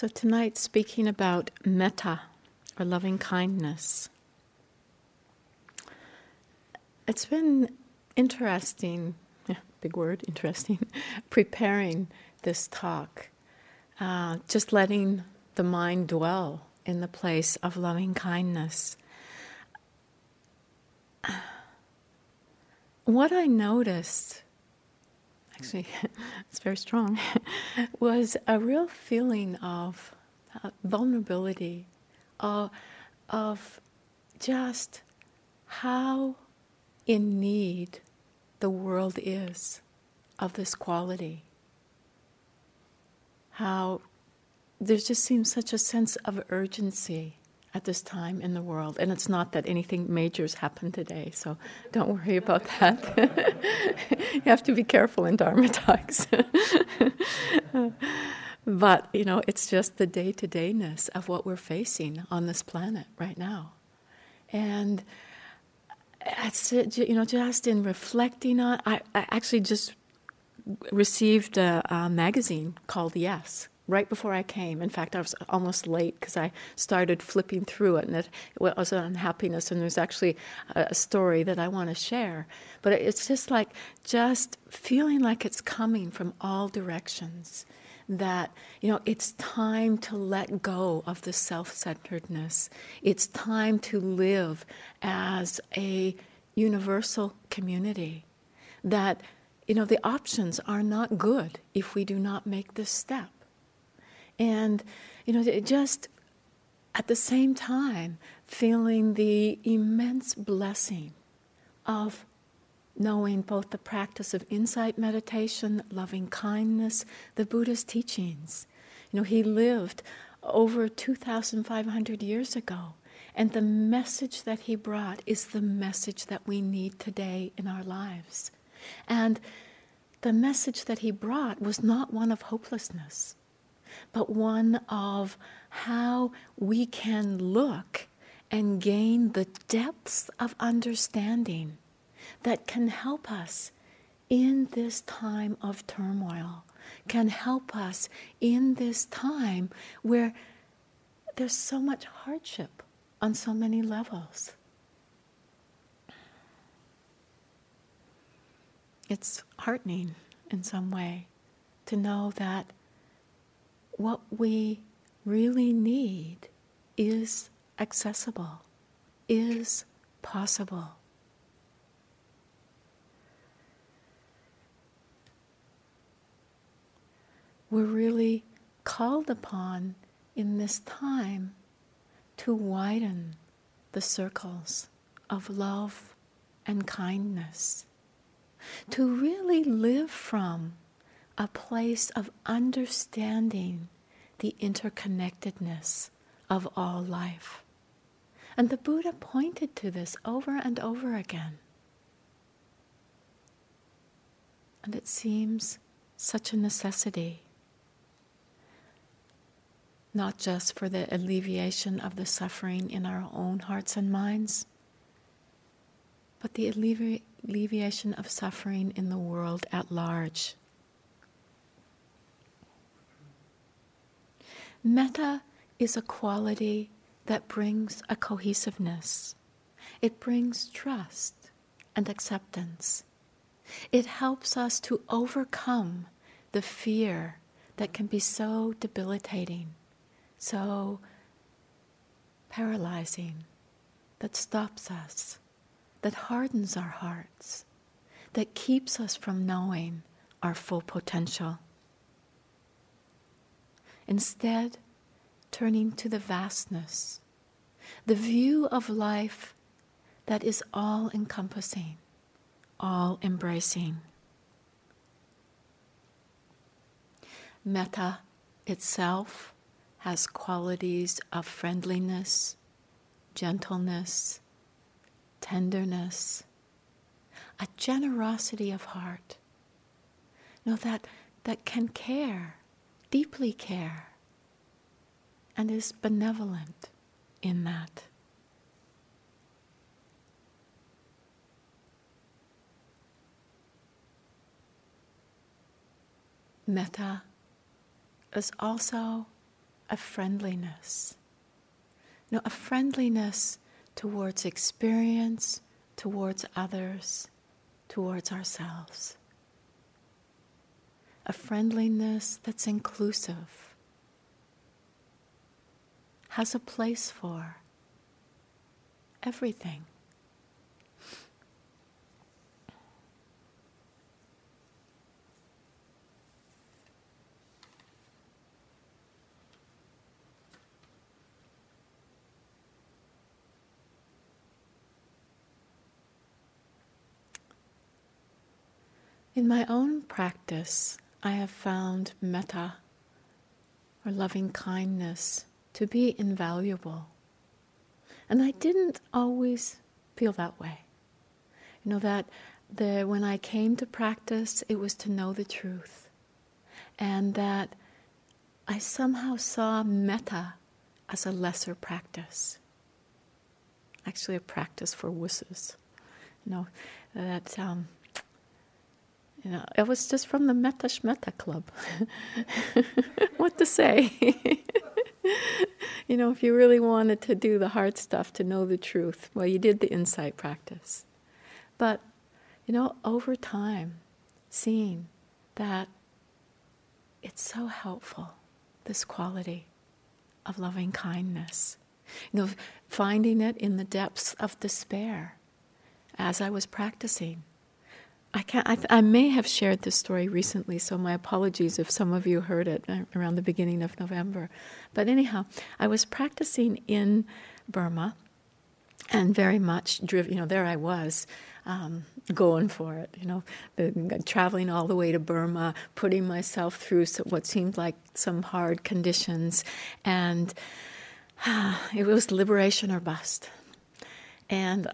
So, tonight, speaking about metta or loving kindness. It's been interesting, yeah, big word, interesting, preparing this talk, uh, just letting the mind dwell in the place of loving kindness. What I noticed actually, it's very strong, was a real feeling of uh, vulnerability, of, of just how in need the world is of this quality. How there just seems such a sense of urgency at this time in the world. And it's not that anything major has happened today, so don't worry about that. you have to be careful in Dharma talks. but, you know, it's just the day to dayness of what we're facing on this planet right now. And you know, just in reflecting on, I, I actually just received a, a magazine called Yes right before I came. In fact, I was almost late because I started flipping through it, and it, was on happiness. And there's actually a, story that I want to share. But it's just like just feeling like it's coming from all directions. That you know, it's time to let go of the self-centeredness. It's time to live as a universal community. That you know, the options are not good if we do not make this step. And, you know, just at the same time, feeling the immense blessing of knowing both the practice of insight meditation, loving kindness, the Buddha's teachings. You know, he lived over 2,500 years ago. And the message that he brought is the message that we need today in our lives. And the message that he brought was not one of hopelessness but one of how we can look and gain the depths of understanding that can help us in this time of turmoil, can help us in this time where there's so much hardship on so many levels. It's heartening in some way to know that what we really need is accessible, is possible. We're really called upon in this time to widen the circles of love and kindness, to really live from a place of understanding the interconnectedness of all life. And the Buddha pointed to this over and over again. And it seems such a necessity, not just for the alleviation of the suffering in our own hearts and minds, but the allevi- alleviation of suffering in the world at large. Metta is a quality that brings a cohesiveness. It brings trust and acceptance. It helps us to overcome the fear that can be so debilitating, so paralyzing, that stops us, that hardens our hearts, that keeps us from knowing our full potential. Instead, turning to the vastness, the view of life that is all encompassing, all embracing. Metta itself has qualities of friendliness, gentleness, tenderness, a generosity of heart. know that that can care deeply care and is benevolent in that. Metta is also a friendliness. Know, a friendliness towards experience, towards others, towards ourselves. A friendliness that's inclusive, has a place for everything. In my own practice, I have found metta, or loving kindness, to be invaluable. And I didn't always feel that way. You know, that the, when I came to practice, it was to know the truth. And that I somehow saw metta as a lesser practice. Actually, a practice for wusses. You know, that um, you know, it was just from the Metta Shmetta Club. what to say? you know, if you really wanted to do the hard stuff to know the truth, well, you did the insight practice. But, you know, over time, seeing that it's so helpful, this quality of loving kindness. You know, finding it in the depths of despair as I was practicing I can't. I, I, may have shared this story recently, so my apologies if some of you heard it uh, around the beginning of November. But anyhow, I was practicing in Burma, and very much driven. You know, there I was, um, going for it. You know, traveling all the way to Burma, putting myself through what seemed like some hard conditions, and it was liberation or bust. And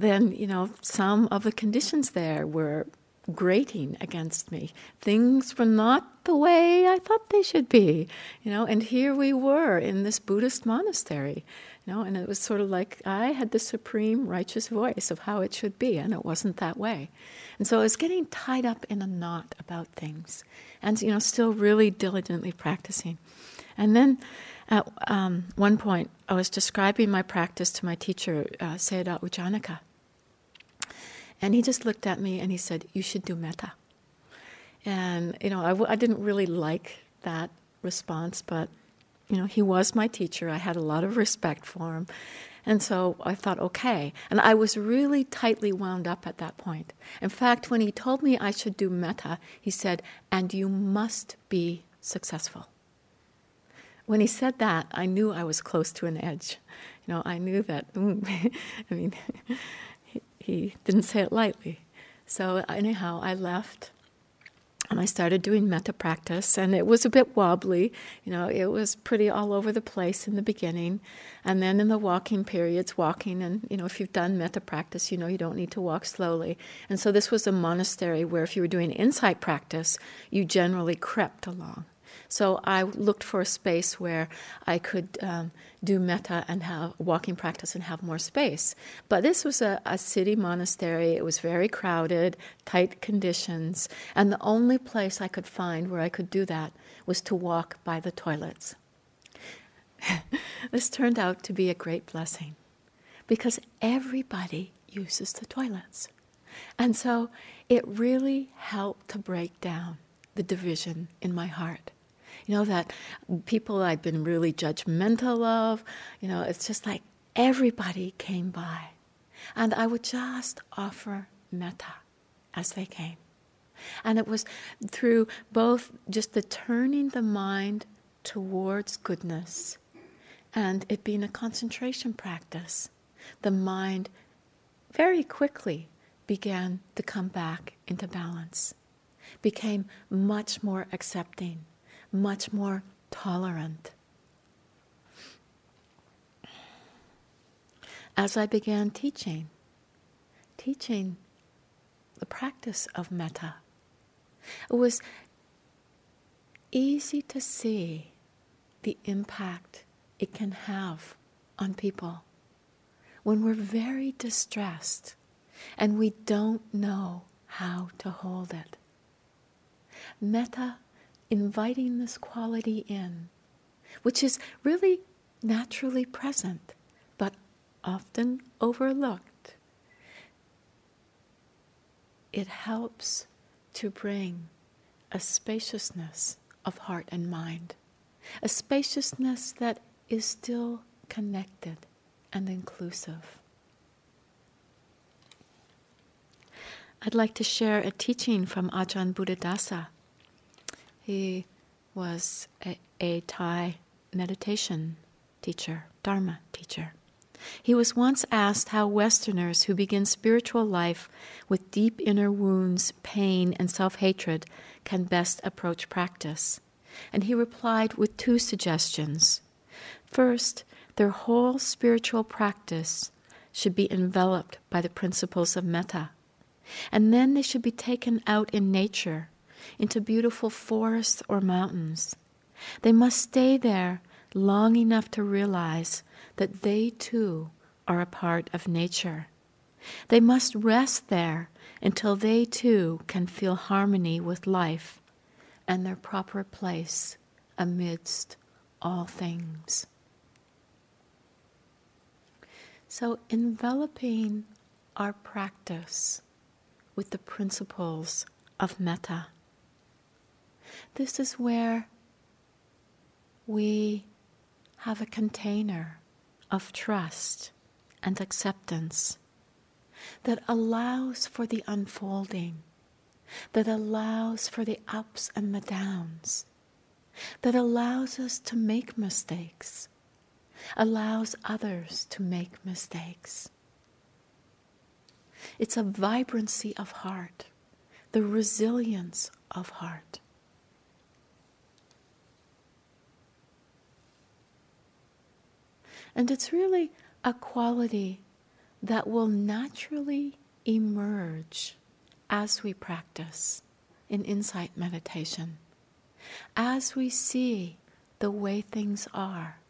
then, you know, some of the conditions there were grating against me. Things were not the way I thought they should be, you know, and here we were in this Buddhist monastery, you know, and it was sort of like I had the supreme righteous voice of how it should be, and it wasn't that way. And so I was getting tied up in a knot about things and, you know, still really diligently practicing. And then at um, one point, I was describing my practice to my teacher, uh, Sayadaw U Janaka. And he just looked at me and he said, You should do metta. And, you know, I w- I didn't really like that response, but, you know, he was my teacher. I had a lot of respect for him. And so I thought, okay. And I was really tightly wound up at that point. In fact, when he told me I should do metta, he said, and you must be successful. When he said that, I knew I was close to an edge. You know, I knew that, I mean, he didn't say it lightly. So, anyhow, I left and I started doing metta practice, and it was a bit wobbly. You know, it was pretty all over the place in the beginning. And then in the walking periods, walking, and, you know, if you've done metta practice, you know you don't need to walk slowly. And so this was a monastery where if you were doing insight practice, you generally crept along. So I looked for a space where I could um, do metta and have walking practice and have more space. But this was a, a city monastery. It was very crowded, tight conditions, and the only place I could find where I could do that was to walk by the toilets. this turned out to be a great blessing because everybody uses the toilets. And so it really helped to break down the division in my heart you know, that people I'd been really judgmental of, you know, it's just like everybody came by. And I would just offer metta as they came. And it was through both just the turning the mind towards goodness and it being a concentration practice. The mind very quickly began to come back into balance, became much more accepting much more tolerant. As I began teaching, teaching the practice of metta, it was easy to see the impact it can have on people when we're very distressed and we don't know how to hold it. Metta inviting this quality in which is really naturally present, but often overlooked. It helps to bring a spaciousness of heart and mind, a spaciousness that is still connected and inclusive. I'd like to share a teaching from Ajahn Buddhadasa. He was a, a Thai meditation teacher, Dharma teacher. He was once asked how Westerners who begin spiritual life with deep inner wounds, pain, and self hatred can best approach practice. And he replied with two suggestions. First, their whole spiritual practice should be enveloped by the principles of metta. And then they should be taken out in nature, into beautiful forests or mountains. They must stay there long enough to realize that they too are a part of nature. They must rest there until they too can feel harmony with life and their proper place amidst all things. So, enveloping our practice with the principles of metta. This is where we have a container of trust and acceptance that allows for the unfolding, that allows for the ups and the downs, that allows us to make mistakes, allows others to make mistakes. It's a vibrancy of heart, the resilience of heart. And it's really a quality that will naturally emerge as we practice in insight meditation. As we see the way things are,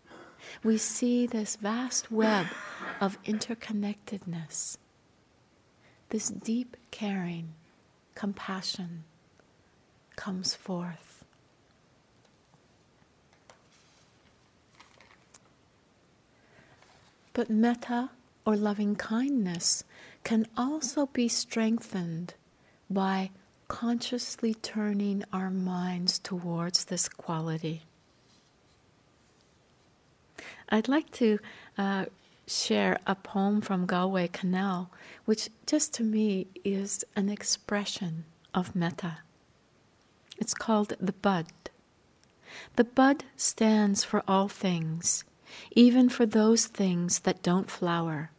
we see this vast web of interconnectedness, this deep caring, compassion comes forth. But metta, or loving kindness, can also be strengthened by consciously turning our minds towards this quality. I'd like to uh, share a poem from Galway Kinnell, which just to me is an expression of metta. It's called The Bud. The bud stands for all things, even for those things that don't flower.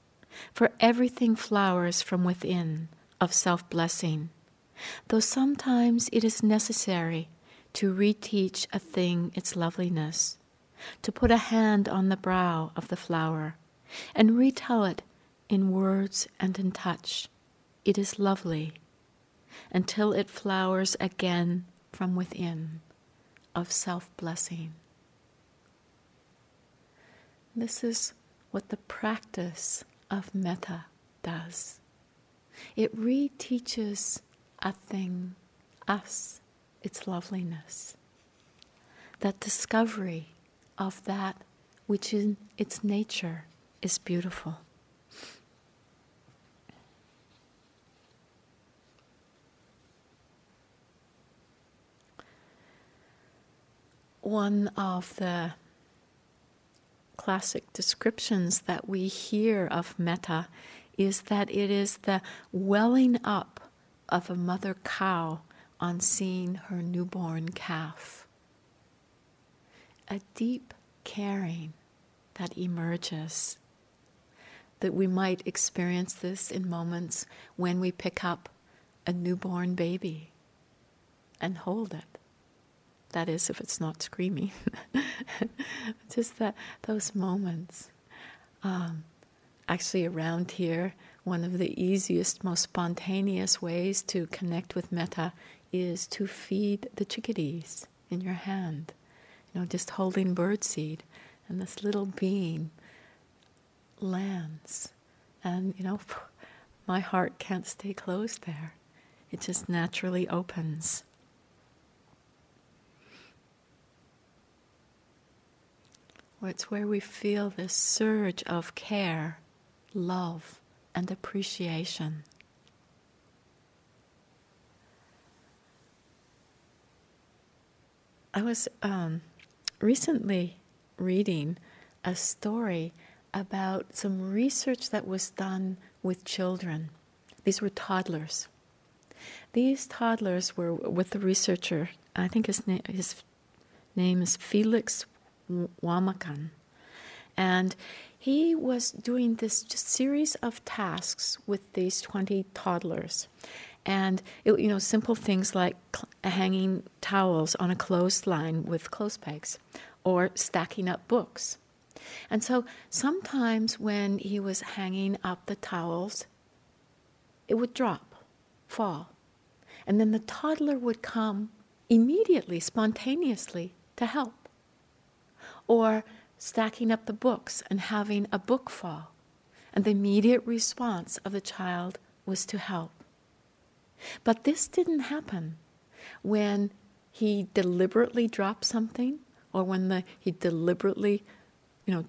For everything flowers from within, of self blessing, though sometimes it is necessary to reteach a thing its loveliness, to put a hand on the brow of the flower, and retell it in words and in touch. It is lovely, until it flowers again from within, of self blessing. This is what the practice of metta does. It reteaches a thing, us, its loveliness. That discovery of that which in its nature is beautiful. One of the classic descriptions that we hear of metta is that it is the welling up of a mother cow on seeing her newborn calf. A deep caring that emerges. That we might experience this in moments when we pick up a newborn baby and hold it. That is, if it's not screaming. Just that those moments. Um, actually, around here, one of the easiest, most spontaneous ways to connect with metta is to feed the chickadees in your hand. You know, just holding birdseed, and this little being lands, and you know, my heart can't stay closed there. It just naturally opens. It's where we feel this surge of care, love, and appreciation. I was um, recently reading a story about some research that was done with children. These were toddlers. These toddlers were with the researcher. I think his name his name is Felix Warneken, and he was doing this series of tasks with these twenty toddlers, and it, you know simple things like hanging towels on a clothesline with clothes pegs, or stacking up books. And so sometimes when he was hanging up the towels, it would drop, fall. And then the toddler would come immediately, spontaneously to help. Or stacking up the books and having a book fall. And the immediate response of the child was to help. But this didn't happen when he deliberately dropped something or when the, he deliberately, you know,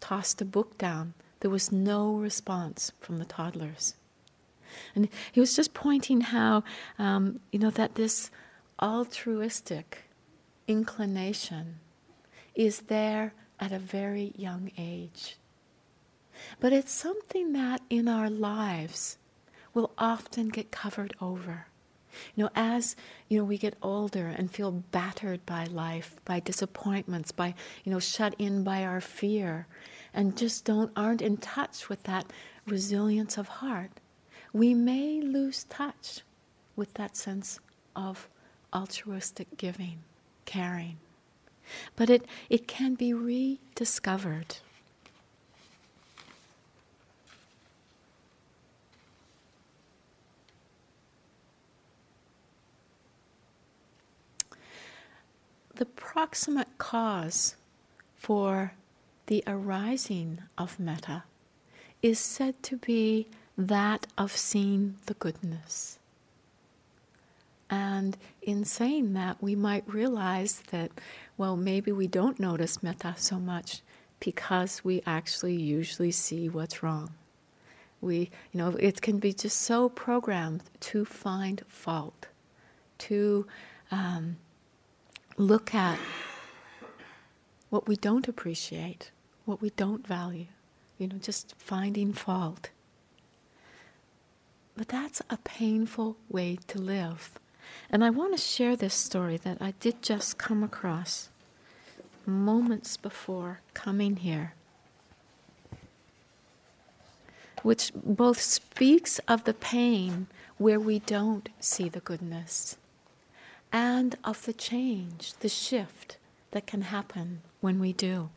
tossed a book down. There was no response from the toddlers. And he was just pointing how, um, you know, that this altruistic inclination is there at a very young age. But it's something that in our lives will often get covered over. You know, as you know, we get older and feel battered by life, by disappointments, by you know, shut in by our fear, and just don't aren't in touch with that resilience of heart, we may lose touch with that sense of altruistic giving, caring. But it, it can be rediscovered. The proximate cause for the arising of metta is said to be that of seeing the goodness. And in saying that, we might realize that, well, maybe we don't notice metta so much because we actually usually see what's wrong. We, you know, it can be just so programmed to find fault, to um, look at what we don't appreciate, what we don't value, you know, just finding fault. But that's a painful way to live. And I want to share this story that I did just come across moments before coming here, which both speaks of the pain where we don't see the goodness and of the change, the shift that can happen when we do.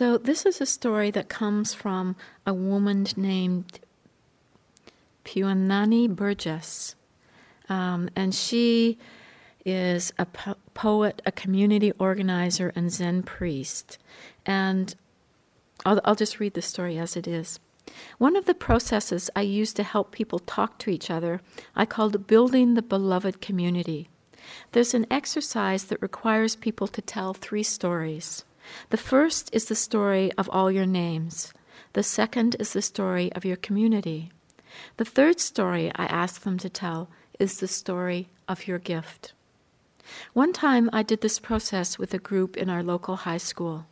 So, this is a story that comes from a woman named Puanani Burgess. Um, and she is a po- poet, a community organizer, and Zen priest. And I'll, I'll just read the story as it is. One of the processes I use to help people talk to each other I called building the beloved community. There's an exercise that requires people to tell three stories. The first is the story of all your names. The second is the story of your community. The third story I ask them to tell is the story of your gift. One time I did this process with a group in our local high school.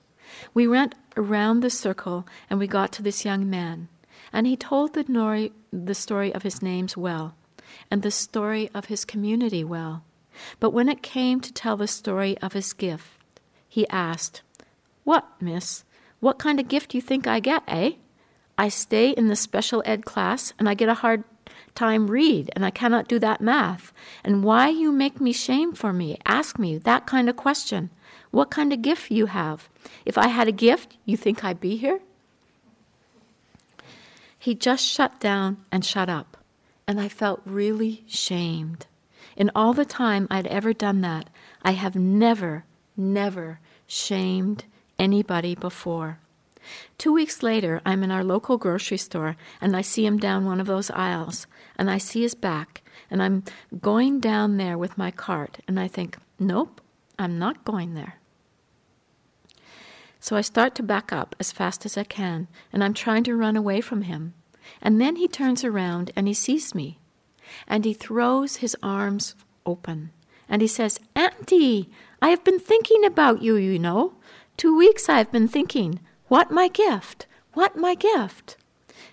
We went around the circle and we got to this young man, and he told the, nori, the story of his names well and the story of his community well. But when it came to tell the story of his gift, he asked, what, miss? What kind of gift you think I get, eh? I stay in the special ed class and I get a hard time read and I cannot do that math. And why you make me shame for me? Ask me that kind of question. What kind of gift you have? If I had a gift, you think I'd be here? He just shut down and shut up, and I felt really shamed. In all the time I'd ever done that, I have never, never shamed anybody before. Two weeks later, I'm in our local grocery store and I see him down one of those aisles and I see his back and I'm going down there with my cart and I think, nope, I'm not going there. So I start to back up as fast as I can and I'm trying to run away from him. And then he turns around and he sees me and he throws his arms open and he says, Auntie, I have been thinking about you, you know. Two weeks I have been thinking, what my gift? What my gift?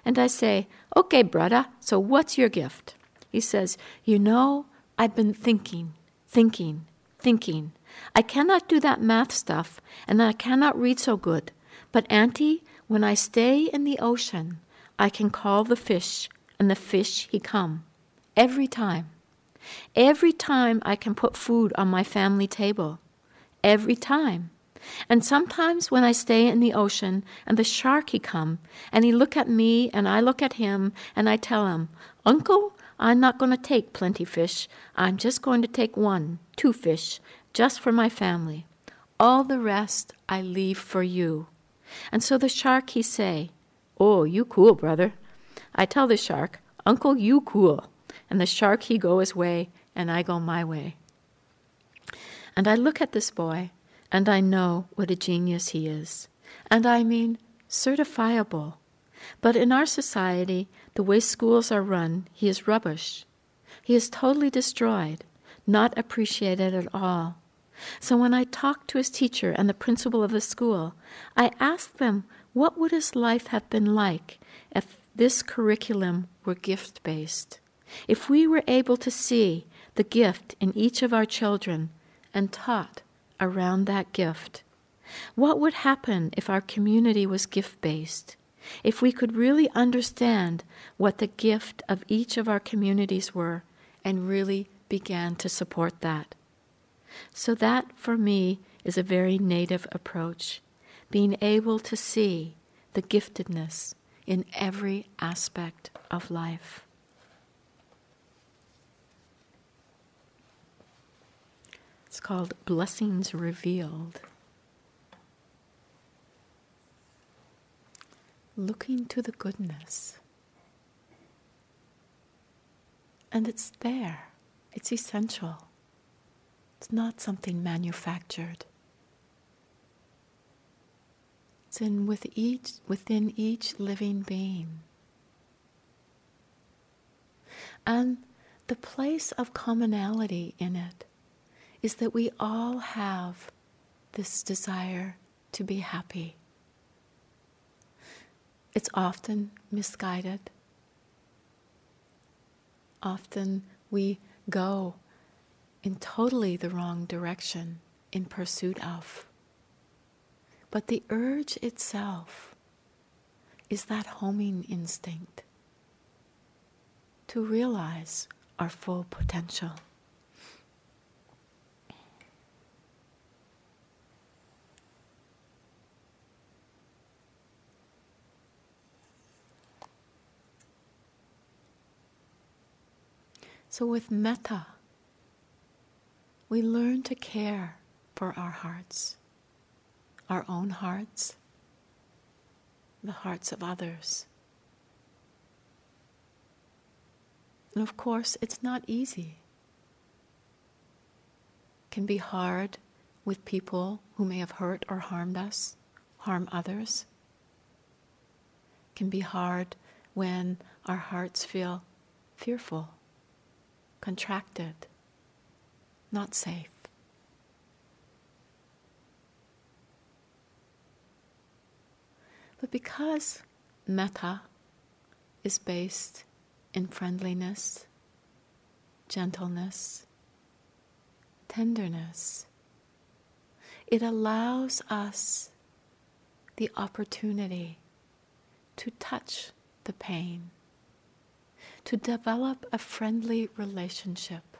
And I say, Okay, brother, so what's your gift? He says, You know, I've been thinking, thinking, thinking. I cannot do that math stuff, and I cannot read so good. But, Auntie, when I stay in the ocean, I can call the fish, and the fish he come. Every time. Every time I can put food on my family table. Every time. And sometimes when I stay in the ocean and the shark he come and he look at me and I look at him and I tell him, Uncle, I'm not going to take plenty fish. I'm just going to take one, two fish, just for my family. All the rest I leave for you. And so the shark he say, Oh, you cool, brother. I tell the shark, Uncle, you cool. And the shark he go his way and I go my way. And I look at this boy and I know what a genius he is. And I mean certifiable. But in our society, the way schools are run, he is rubbish. He is totally destroyed, not appreciated at all. So when I talk to his teacher and the principal of the school, I ask them what would his life have been like if this curriculum were gift based? If we were able to see the gift in each of our children and taught around that gift. What would happen if our community was gift based? If we could really understand what the gift of each of our communities were and really began to support that. So, that for me is a very native approach, being able to see the giftedness in every aspect of life. It's called Blessings Revealed. Looking to the goodness. And it's there, it's essential. It's not something manufactured. It's in with each, within each living being. And the place of commonality in it is that we all have this desire to be happy. It's often misguided. Often we go in totally the wrong direction in pursuit of. But the urge itself is that homing instinct to realize our full potential. So, with metta, we learn to care for our hearts, our own hearts, the hearts of others. And of course, it's not easy. It can be hard with people who may have hurt or harmed us, harm others. It can be hard when our hearts feel fearful contracted, not safe. But because metta is based in friendliness, gentleness, tenderness, it allows us the opportunity to touch the pain to develop a friendly relationship,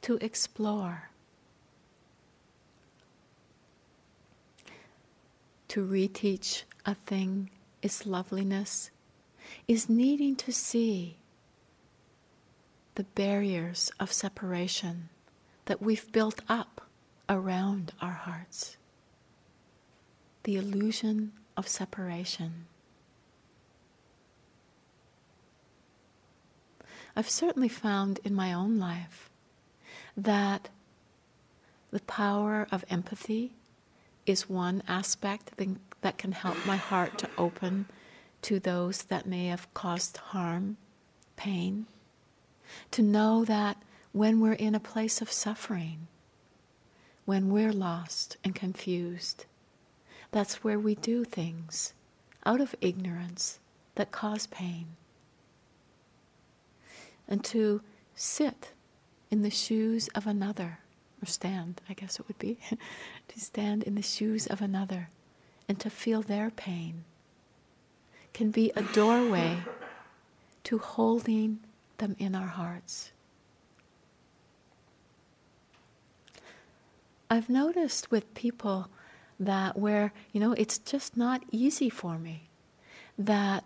to explore, to reteach a thing its loveliness is needing to see the barriers of separation that we've built up around our hearts. the illusion of separation. I've certainly found in my own life that the power of empathy is one aspect that can help my heart to open to those that may have caused harm, pain. To know that when we're in a place of suffering, when we're lost and confused, that's where we do things out of ignorance that cause pain. And to sit in the shoes of another, or stand, I guess it would be, to stand in the shoes of another and to feel their pain can be a doorway to holding them in our hearts. I've noticed with people that where, you know, it's just not easy for me, that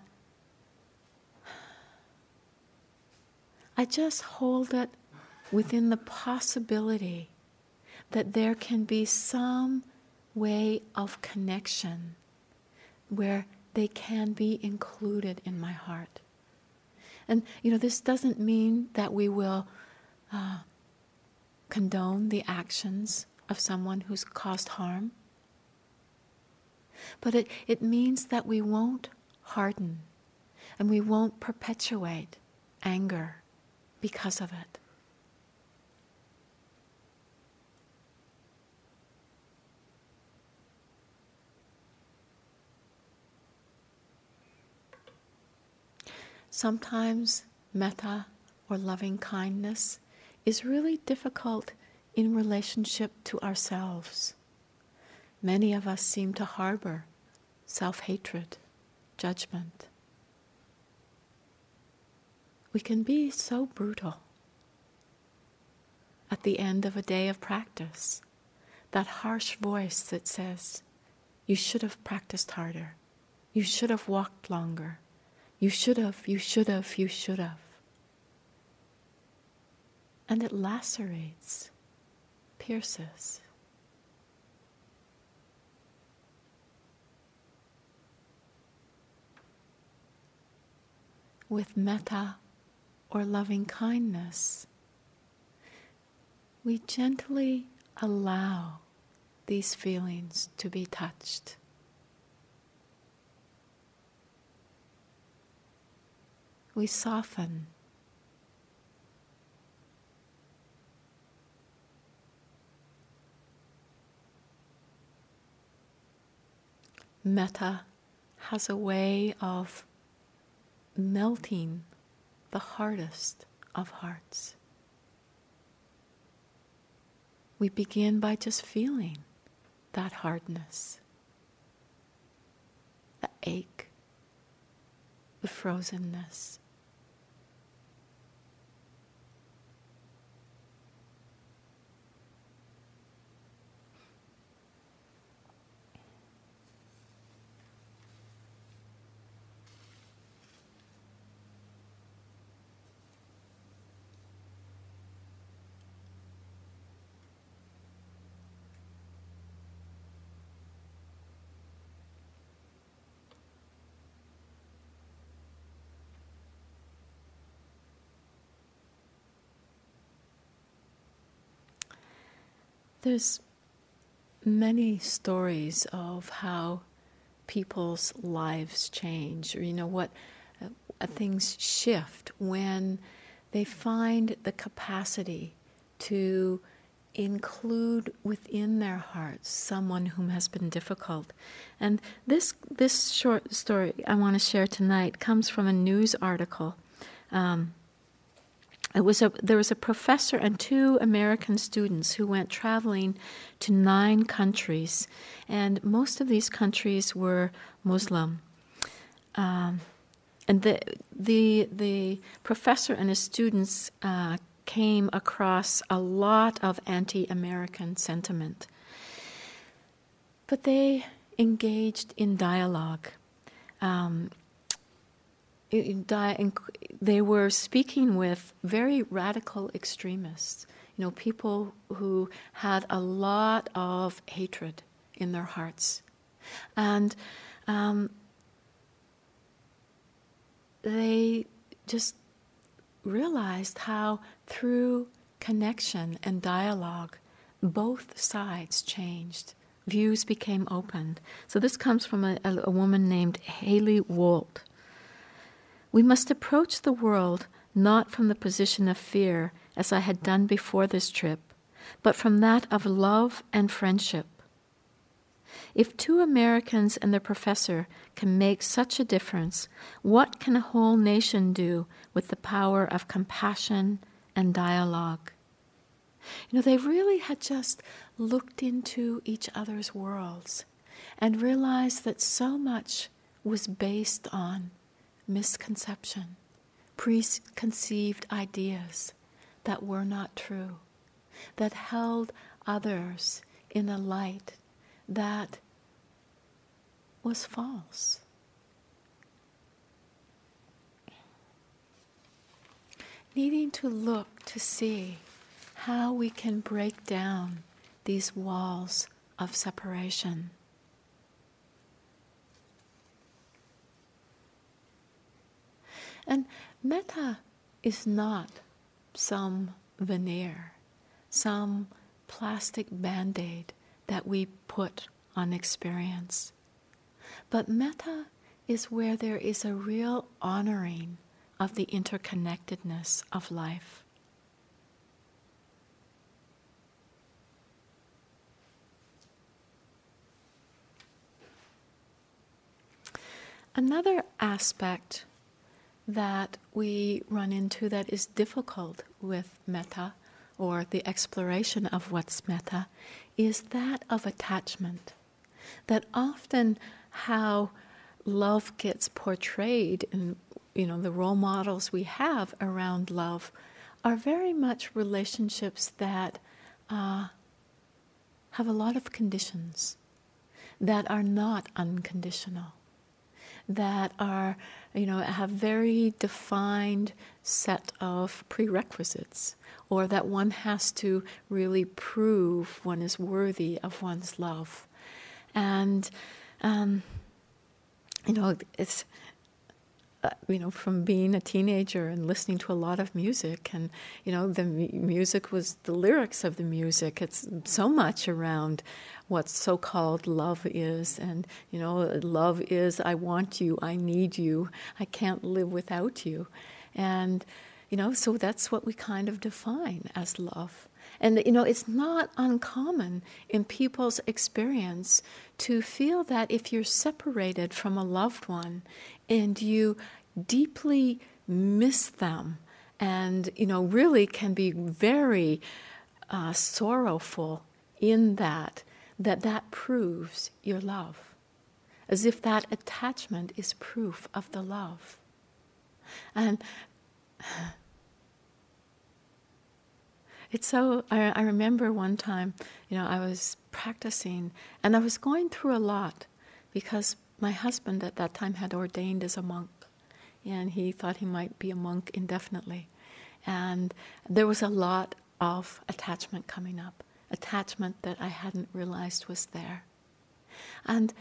I just hold it within the possibility that there can be some way of connection where they can be included in my heart. And, you know, this doesn't mean that we will uh, condone the actions of someone who's caused harm, but it, it means that we won't harden and we won't perpetuate anger because of it. Sometimes metta or loving kindness is really difficult in relationship to ourselves. Many of us seem to harbor self hatred, judgment. We can be so brutal. At the end of a day of practice, that harsh voice that says, You should have practiced harder, you should have walked longer, you should have, you should have, you should have. And it lacerates, pierces. With metta or loving kindness, we gently allow these feelings to be touched. we soften. Metta has a way of melting the hardest of hearts. We begin by just feeling that hardness, the ache, the frozenness. There's many stories of how people's lives change, or you know what uh, things shift when they find the capacity to include within their hearts someone whom has been difficult. And this this short story I want to share tonight comes from a news article. Um, it was a, there was a professor and two American students who went traveling to nine countries, and most of these countries were Muslim. Um, and the, the, the professor and his students uh, came across a lot of anti American sentiment. But they engaged in dialogue. Um, they were speaking with very radical extremists, you know, people who had a lot of hatred in their hearts. And um, they just realized how through connection and dialogue, both sides changed. Views became opened. So this comes from a, a, woman named Haley Wolt. We must approach the world not from the position of fear, as I had done before this trip, but from that of love and friendship. If two Americans and their professor can make such a difference, what can a whole nation do with the power of compassion and dialogue? You know, they really had just looked into each other's worlds and realized that so much was based on misconception, preconceived ideas that were not true, that held others in a light that was false. Needing to look to see how we can break down these walls of separation. And metta is not some veneer, some plastic band aid that we put on experience. But metta is where there is a real honoring of the interconnectedness of life. Another aspect that we run into that is difficult with metta or the exploration of what's metta is that of attachment. That often how love gets portrayed in you know the role models we have around love are very much relationships that uh, have a lot of conditions that are not unconditional that are, you know, have very defined set of prerequisites, or that one has to really prove one is worthy of one's love. And, um, you know, it's Uh, you know, from being a teenager and listening to a lot of music, and you know, the music was the lyrics of the music. It's so much around what so-called love is, and you know, love is I want you, I need you, I can't live without you, and you know, so that's what we kind of define as love. And you know, it's not uncommon in people's experience to feel that if you're separated from a loved one and you deeply miss them and you know really can be very uh, sorrowful in that that that proves your love as if that attachment is proof of the love. And it's so I, I remember one time you know i was practicing and i was going through a lot because my husband at that time had ordained as a monk and he thought he might be a monk indefinitely. And there was a lot of attachment coming up, attachment that I hadn't realized was there. And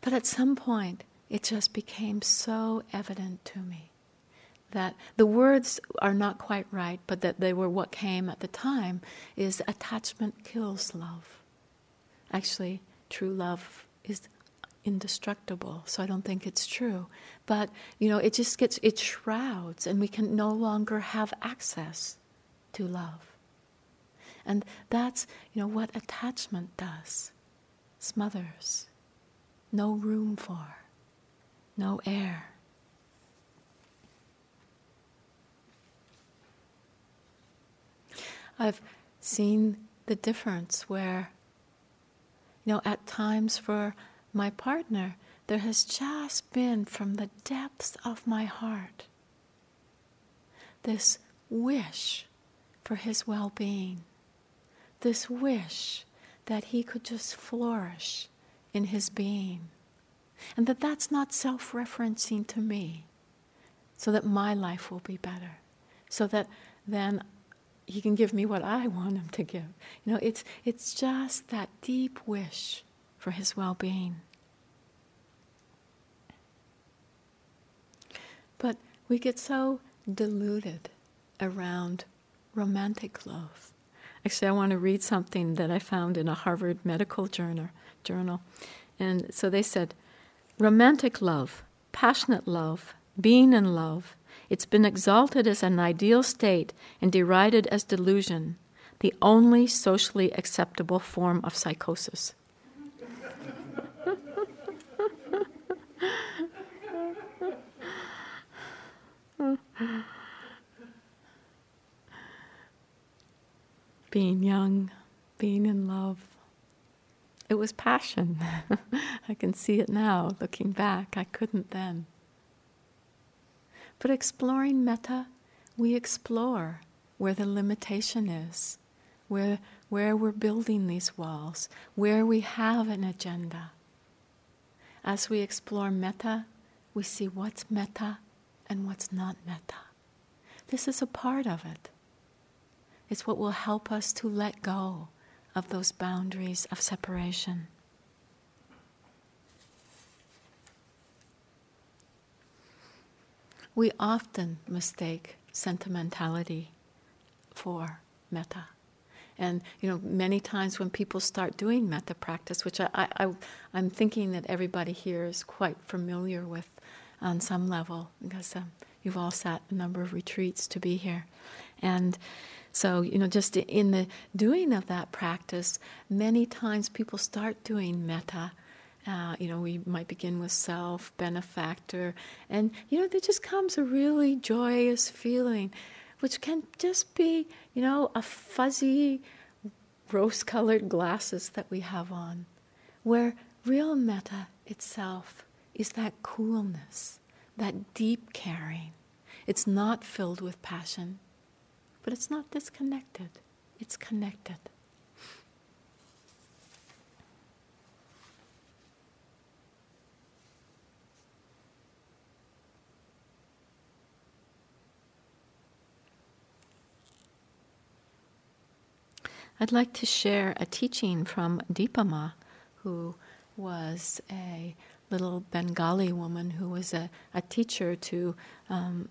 but at some point it just became so evident to me that the words are not quite right, but that they were what came at the time is attachment kills love. Actually, true love is indestructible, so I don't think it's true. But, you know, it just gets, it shrouds, and we can no longer have access to love. And that's, you know, what attachment does smothers, no room for, no air. I've seen the difference where, you know, at times for my partner, there has just been from the depths of my heart this wish for his well being, this wish that he could just flourish in his being, and that that's not self referencing to me, so that my life will be better, so that then he can give me what I want him to give. You know, it's, it's just that deep wish for his well being. But we get so deluded around romantic love. Actually, I want to read something that I found in a Harvard Medical Journal. journal. And so they said romantic love, passionate love, being in love, it's been exalted as an ideal state and derided as delusion, the only socially acceptable form of psychosis. being young, being in love. It was passion. I can see it now, looking back. I couldn't then. But exploring metta, we explore where the limitation is, where, where we're building these walls, where we have an agenda. As we explore metta, we see what's metta and what's not metta. This is a part of it. It's what will help us to let go of those boundaries of separation. We often mistake sentimentality for metta. And you know, many times when people start doing metta practice, which I, I, am thinking that everybody here is quite familiar with on some level, because um, you've all sat a number of retreats to be here, and so, you know, just in the doing of that practice, many times people start doing metta. Uh, you know, we might begin with self, benefactor, and, you know, there just comes a really joyous feeling, which can just be, you know, a fuzzy, rose colored glasses that we have on, where real metta itself is that coolness, that deep caring. It's not filled with passion. But it's not disconnected, it's connected. I'd like to share a teaching from Dipama, who was a little Bengali woman who was a, a teacher to um,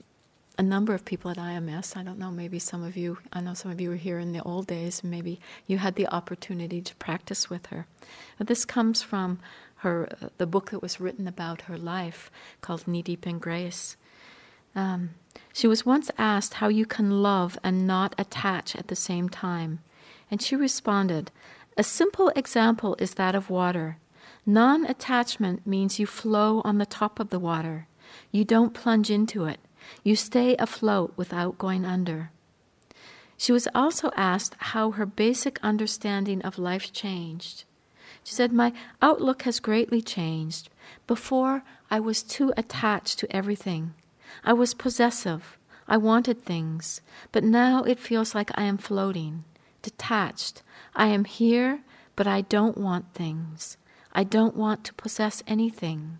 a number of people at IMS. I don't know, maybe some of you, I know some of you were here in the old days, maybe you had the opportunity to practice with her. But this comes from her, uh, the book that was written about her life called Knee Deep in Grace. Um, she was once asked how you can love and not attach at the same time. And she responded, A simple example is that of water. Non attachment means you flow on the top of the water. You don't plunge into it. You stay afloat without going under. She was also asked how her basic understanding of life changed. She said, My outlook has greatly changed. Before, I was too attached to everything. I was possessive. I wanted things. But now it feels like I am floating, detached. I am here, but I don't want things. I don't want to possess anything.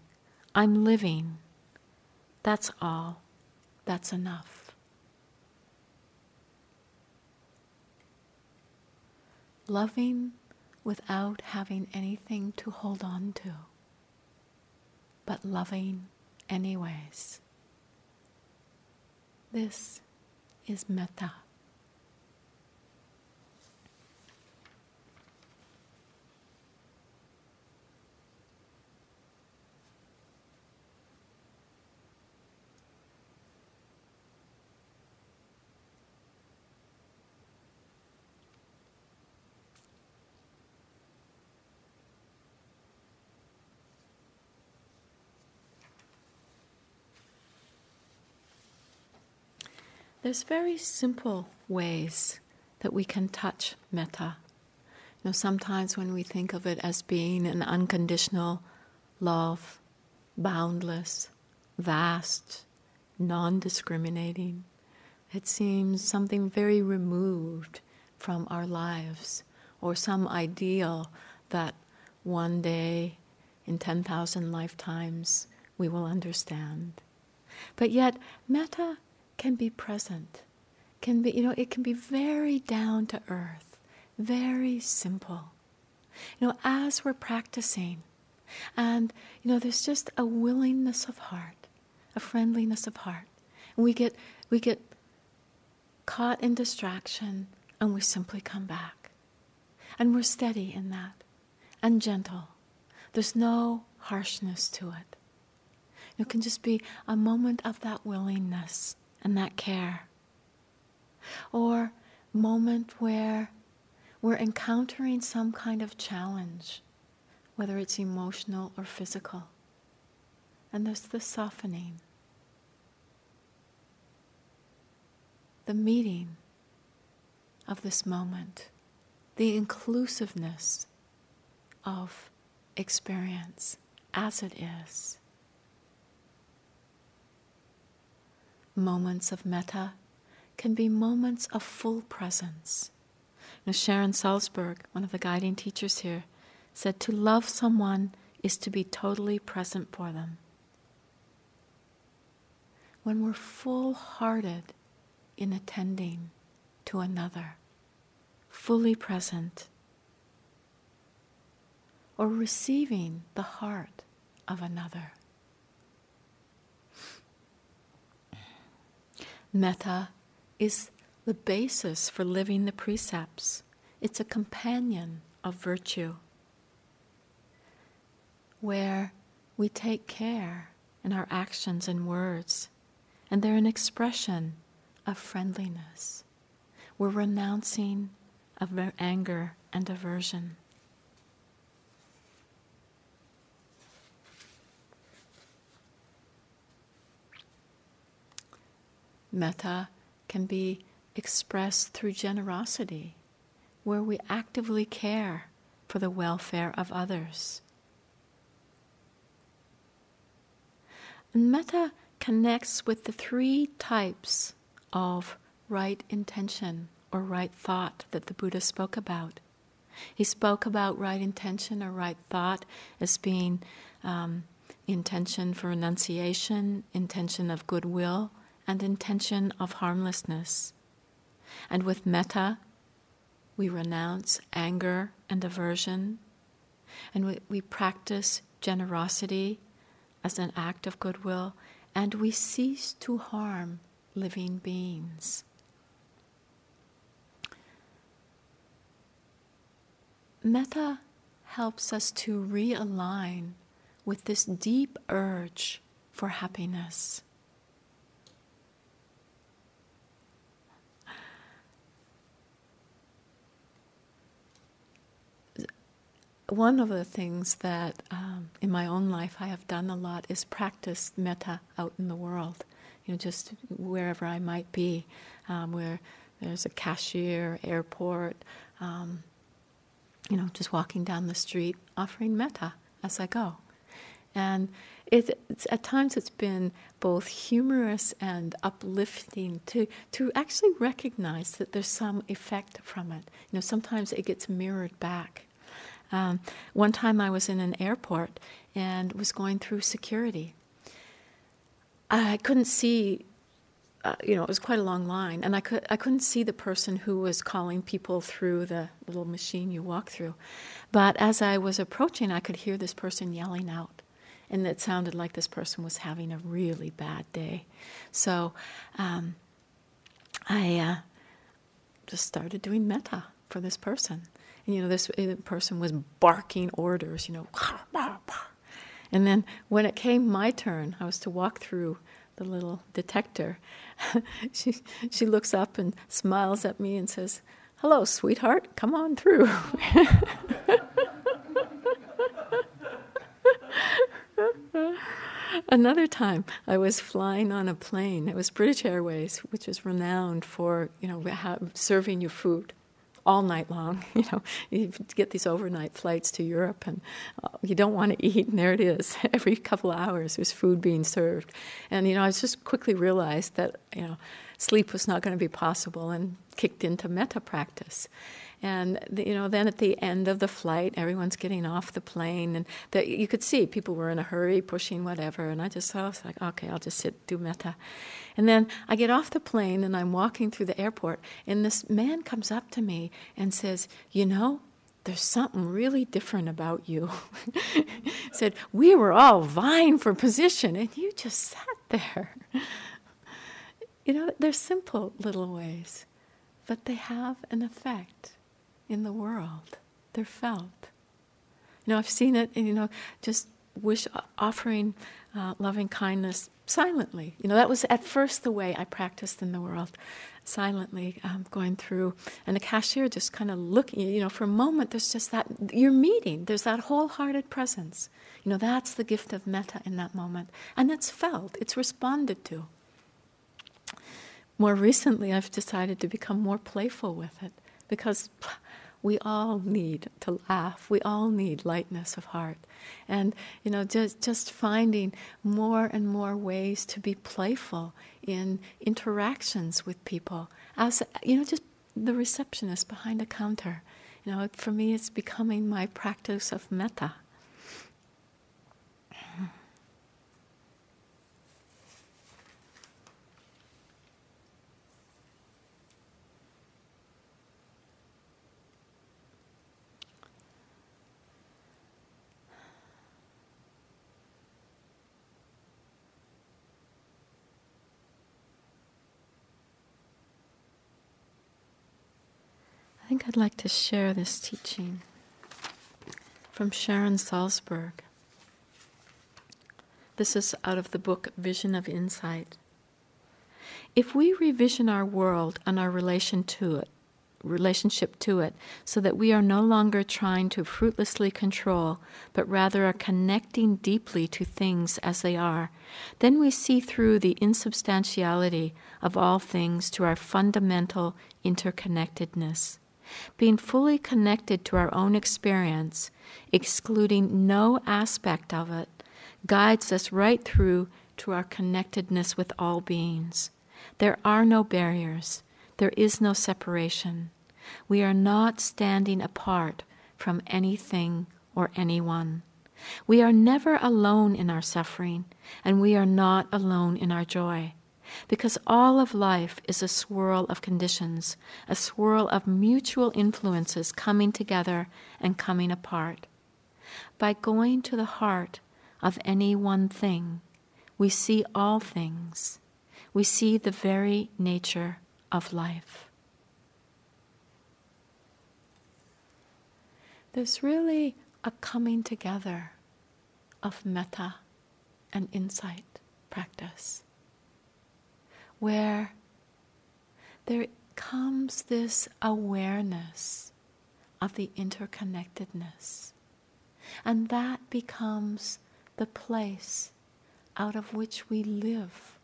I'm living. That's all that's enough. Loving without having anything to hold on to, but loving anyways. This is metta. There's very simple ways that we can touch metta. You know, sometimes when we think of it as being an unconditional love, boundless, vast, non discriminating, it seems something very removed from our lives or some ideal that one day in 10,000 lifetimes we will understand. But yet, metta can be present, can be, you know, it can be very down to earth, very simple. You know, as we're practicing, and, you know, there's just a willingness of heart, a friendliness of heart. And we get, we get caught in distraction and we simply come back. And we're steady in that and gentle. There's no harshness to it. It can just be a moment of that willingness and that care. Or moment where we're encountering some kind of challenge, whether it's emotional or physical. And there's the softening, the meeting of this moment, the inclusiveness of experience as it is. Moments of metta can be moments of full presence. Now, Sharon Salzberg, one of the guiding teachers here, said to love someone is to be totally present for them. When we're full hearted in attending to another, fully present, or receiving the heart of another. Metta is the basis for living the precepts. It's a companion of virtue where we take care in our actions and words, and they're an expression of friendliness. We're renouncing of anger and aversion. Metta can be expressed through generosity, where we actively care for the welfare of others. And metta connects with the three types of right intention or right thought that the Buddha spoke about. He spoke about right intention or right thought as being um, intention for renunciation, intention of goodwill, and intention of harmlessness. And with metta, we renounce anger and aversion, and we, we practice generosity as an act of goodwill, and we cease to harm living beings. Metta helps us to realign with this deep urge for happiness. One of the things that um, in my own life I have done a lot is practice metta out in the world. You know, just wherever I might be, um, where there's a cashier, airport, um, you know, just walking down the street, offering metta as I go. And it, it's, at times it's been both humorous and uplifting to, to actually recognize that there's some effect from it. You know, sometimes it gets mirrored back. Um, one time I was in an airport and was going through security. I couldn't see, uh, you know, it was quite a long line, and I, could, I couldn't see the person who was calling people through the little machine you walk through. But as I was approaching, I could hear this person yelling out. And it sounded like this person was having a really bad day. So um, I uh, just started doing metta for this person. And, you know, this uh, person was barking orders, you know. And then when it came my turn, I was to walk through the little detector. she, she looks up and smiles at me and says, Hello, sweetheart, come on through. Another time, I was flying on a plane. It was British Airways, which is renowned for you know serving you food all night long. You know, you get these overnight flights to Europe, and uh, you don't want to eat, and there it is. Every couple of hours, there's food being served, and you know, I just quickly realized that you know, sleep was not going to be possible, and kicked into metta practice. And you know, then at the end of the flight, everyone's getting off the plane, and the, you could see people were in a hurry, pushing whatever. And I just was like, okay, I'll just sit, do metta. And then I get off the plane, and I'm walking through the airport, and this man comes up to me and says, "You know, there's something really different about you. said, We were all vying for position, and you just sat there. you know, they're simple little ways, but they have an effect in the world. They're felt. You know, I've seen it, you know, just wish offering uh, loving kindness silently. You know, that was at first the way I practiced in the world silently um, going through, and the cashier just kind of looking, you know, for a moment, there's just that, you're meeting, there's that wholehearted presence. You know, that's the gift of metta in that moment. And it's felt, it's responded to. More recently, I've decided to become more playful with it because we all need to laugh. We all need lightness of heart. And, you know, just, just finding more and more ways to be playful in interactions with people. As, you know, just the receptionist behind a counter. You know, for me, it's becoming my practice of metta. Think I'd like to share this teaching from Sharon Salzberg. This is out of the book Voices of Insight. If we revision our world and our relation to it, relationship to it, so that we are no longer trying to fruitlessly control, but rather are connecting deeply to things as they are, then we see through the insubstantiality of all things to our fundamental interconnectedness being fully connected to our own experience, excluding no aspect of it, guides us right through to our connectedness with all beings. There are no barriers, there is no separation. We are not standing apart from anything or anyone. We are never alone in our suffering, and we are not alone in our joy because all of life is a swirl of conditions, a swirl of mutual influences coming together and coming apart. By going to the heart of any one thing, we see all things. We see the very nature of life. There's really a coming together of metta and insight practice where there comes this awareness of the interconnectedness. And that becomes the place out of which we live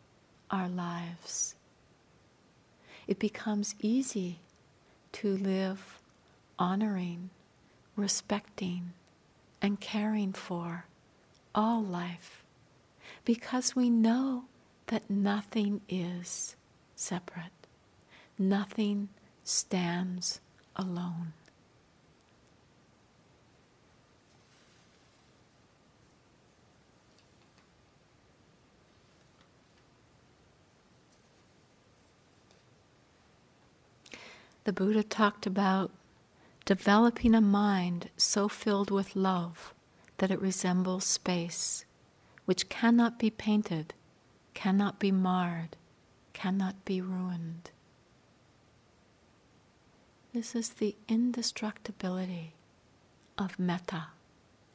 our lives. It becomes easy to live honoring, respecting, and caring for all life because we know that nothing is separate, nothing stands alone. The Buddha talked about developing a mind so filled with love that it resembles space, which cannot be painted cannot be marred, cannot be ruined. This is the indestructibility of metta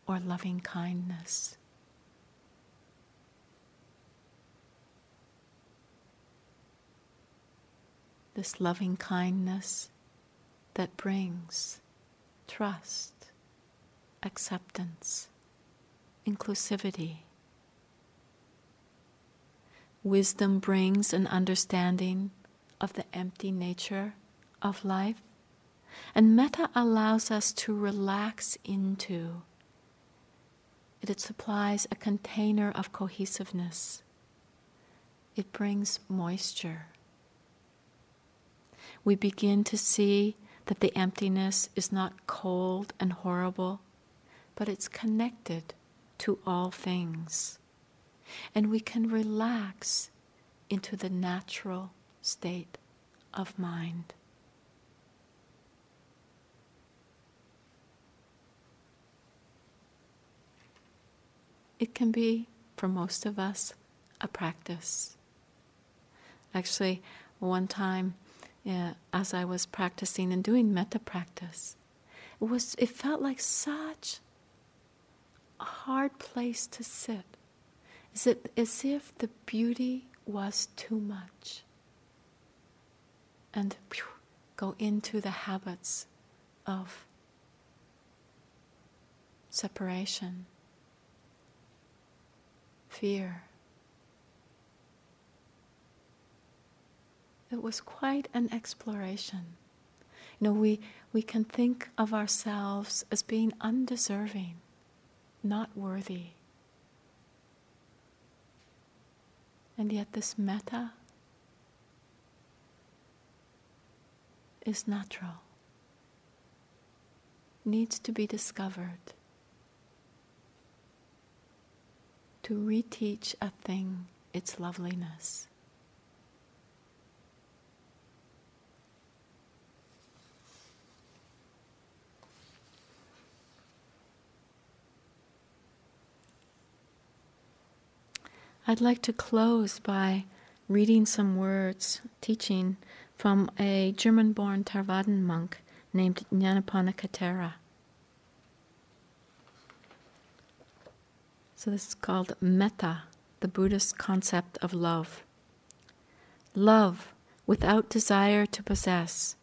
or loving kindness. This loving kindness that brings trust, acceptance, inclusivity. Wisdom brings an understanding of the empty nature of life. And metta allows us to relax into. It supplies a container of cohesiveness. It brings moisture. We begin to see that the emptiness is not cold and horrible, but it's connected to all things and we can relax into the natural state of mind. It can be, for most of us, a practice. Actually, one time, yeah, as I was practicing and doing metta practice, it was it felt like such a hard place to sit. Is it as if the beauty was too much? And go into the habits of separation, fear. It was quite an exploration. You know, we, we can think of ourselves as being undeserving, not worthy. And yet, this metta is natural, needs to be discovered. To reteach a thing its loveliness. I'd like to close by reading some words, teaching from a German born Theravada monk named Nyanaponika Thera. So this is called metta, the Buddhist concept of love. Love without desire to possess,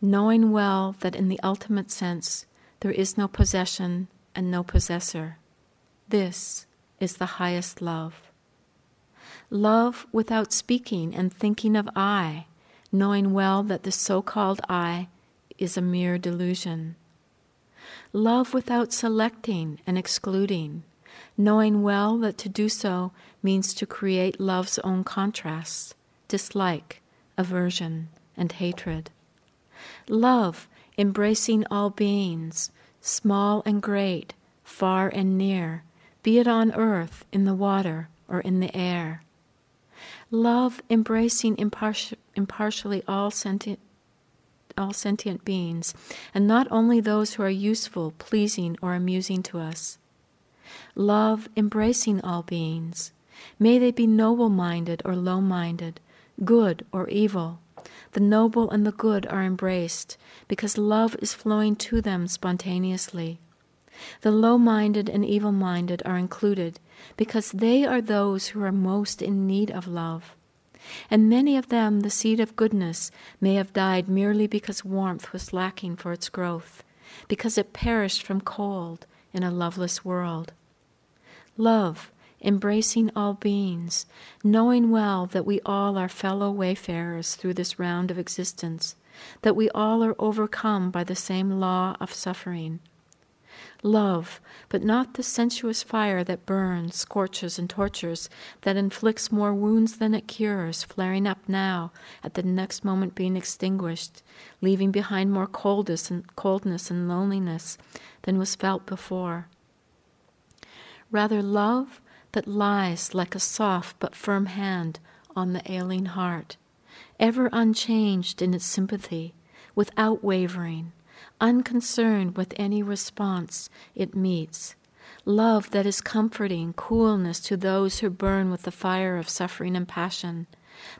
knowing well that in the ultimate sense there is no possession and no possessor. This is the highest love. Love without speaking and thinking of I, knowing well that the so called I is a mere delusion. Love without selecting and excluding, knowing well that to do so means to create love's own contrasts dislike, aversion, and hatred. Love embracing all beings, small and great, far and near, be it on earth, in the water, or in the air love embracing impartially all sentient, all sentient beings, and not only those who are useful, pleasing, or amusing to us. Love embracing all beings, may they be noble minded or low minded, good or evil. The noble and the good are embraced because love is flowing to them spontaneously. The low minded and evil minded are included because they are those who are most in need of love. And many of them, the seed of goodness, may have died merely because warmth was lacking for its growth, because it perished from cold in a loveless world. Love, embracing all beings, knowing well that we all are fellow wayfarers through this round of existence, that we all are overcome by the same law of suffering love, but not the sensuous fire that burns, scorches, and tortures, that inflicts more wounds than it cures, flaring up now, at the next moment being extinguished, leaving behind more coldness and, coldness and loneliness than was felt before. Rather, love that lies like a soft but firm hand on the ailing heart, ever unchanged in its sympathy, without wavering unconcerned with any response it meets. Love that is comforting, coolness to those who burn with the fire of suffering and passion,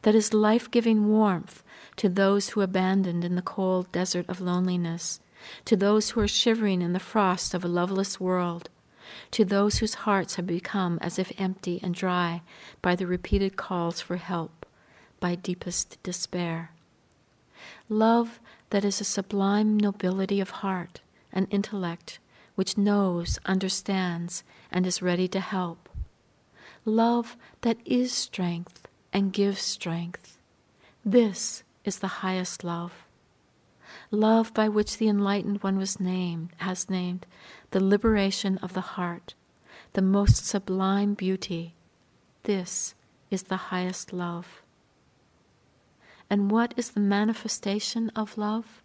that is life giving warmth to those who are abandoned in the cold desert of loneliness, to those who are shivering in the frost of a loveless world, to those whose hearts have become as if empty and dry by the repeated calls for help, by deepest despair. Love that is a sublime nobility of heart and intellect which knows, understands, and is ready to help. Love that is strength and gives strength. This is the highest love. Love by which the enlightened one was named, has named, the liberation of the heart, the most sublime beauty. This is the highest love. And what is the manifestation of love?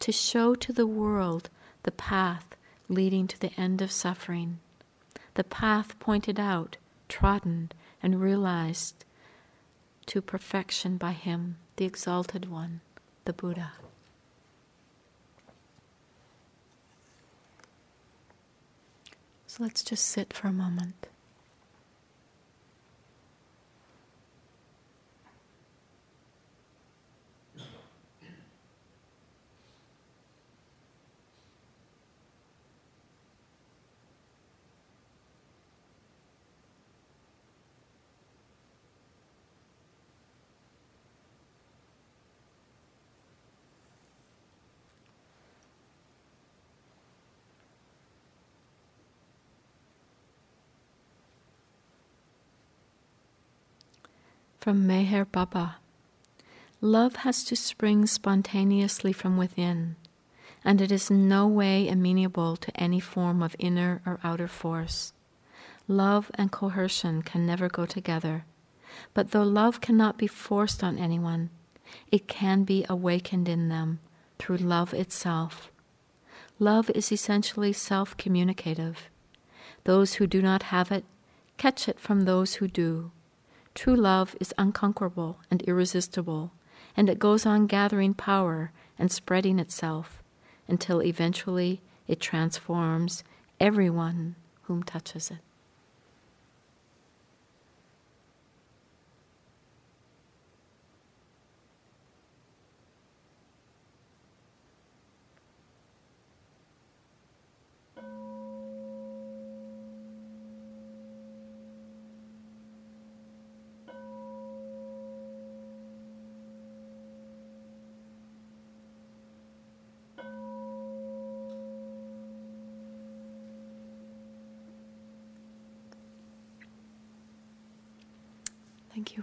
To show to the world the path leading to the end of suffering, the path pointed out, trodden, and realized to perfection by Him, the Exalted One, the Buddha. So let's just sit for a moment. From Meher Baba. Love has to spring spontaneously from within, and it is no way amenable to any form of inner or outer force. Love and coercion can never go together, but though love cannot be forced on anyone, it can be awakened in them through love itself. Love is essentially self communicative. Those who do not have it catch it from those who do. True love is unconquerable and irresistible and it goes on gathering power and spreading itself until eventually it transforms everyone whom touches it. Thank you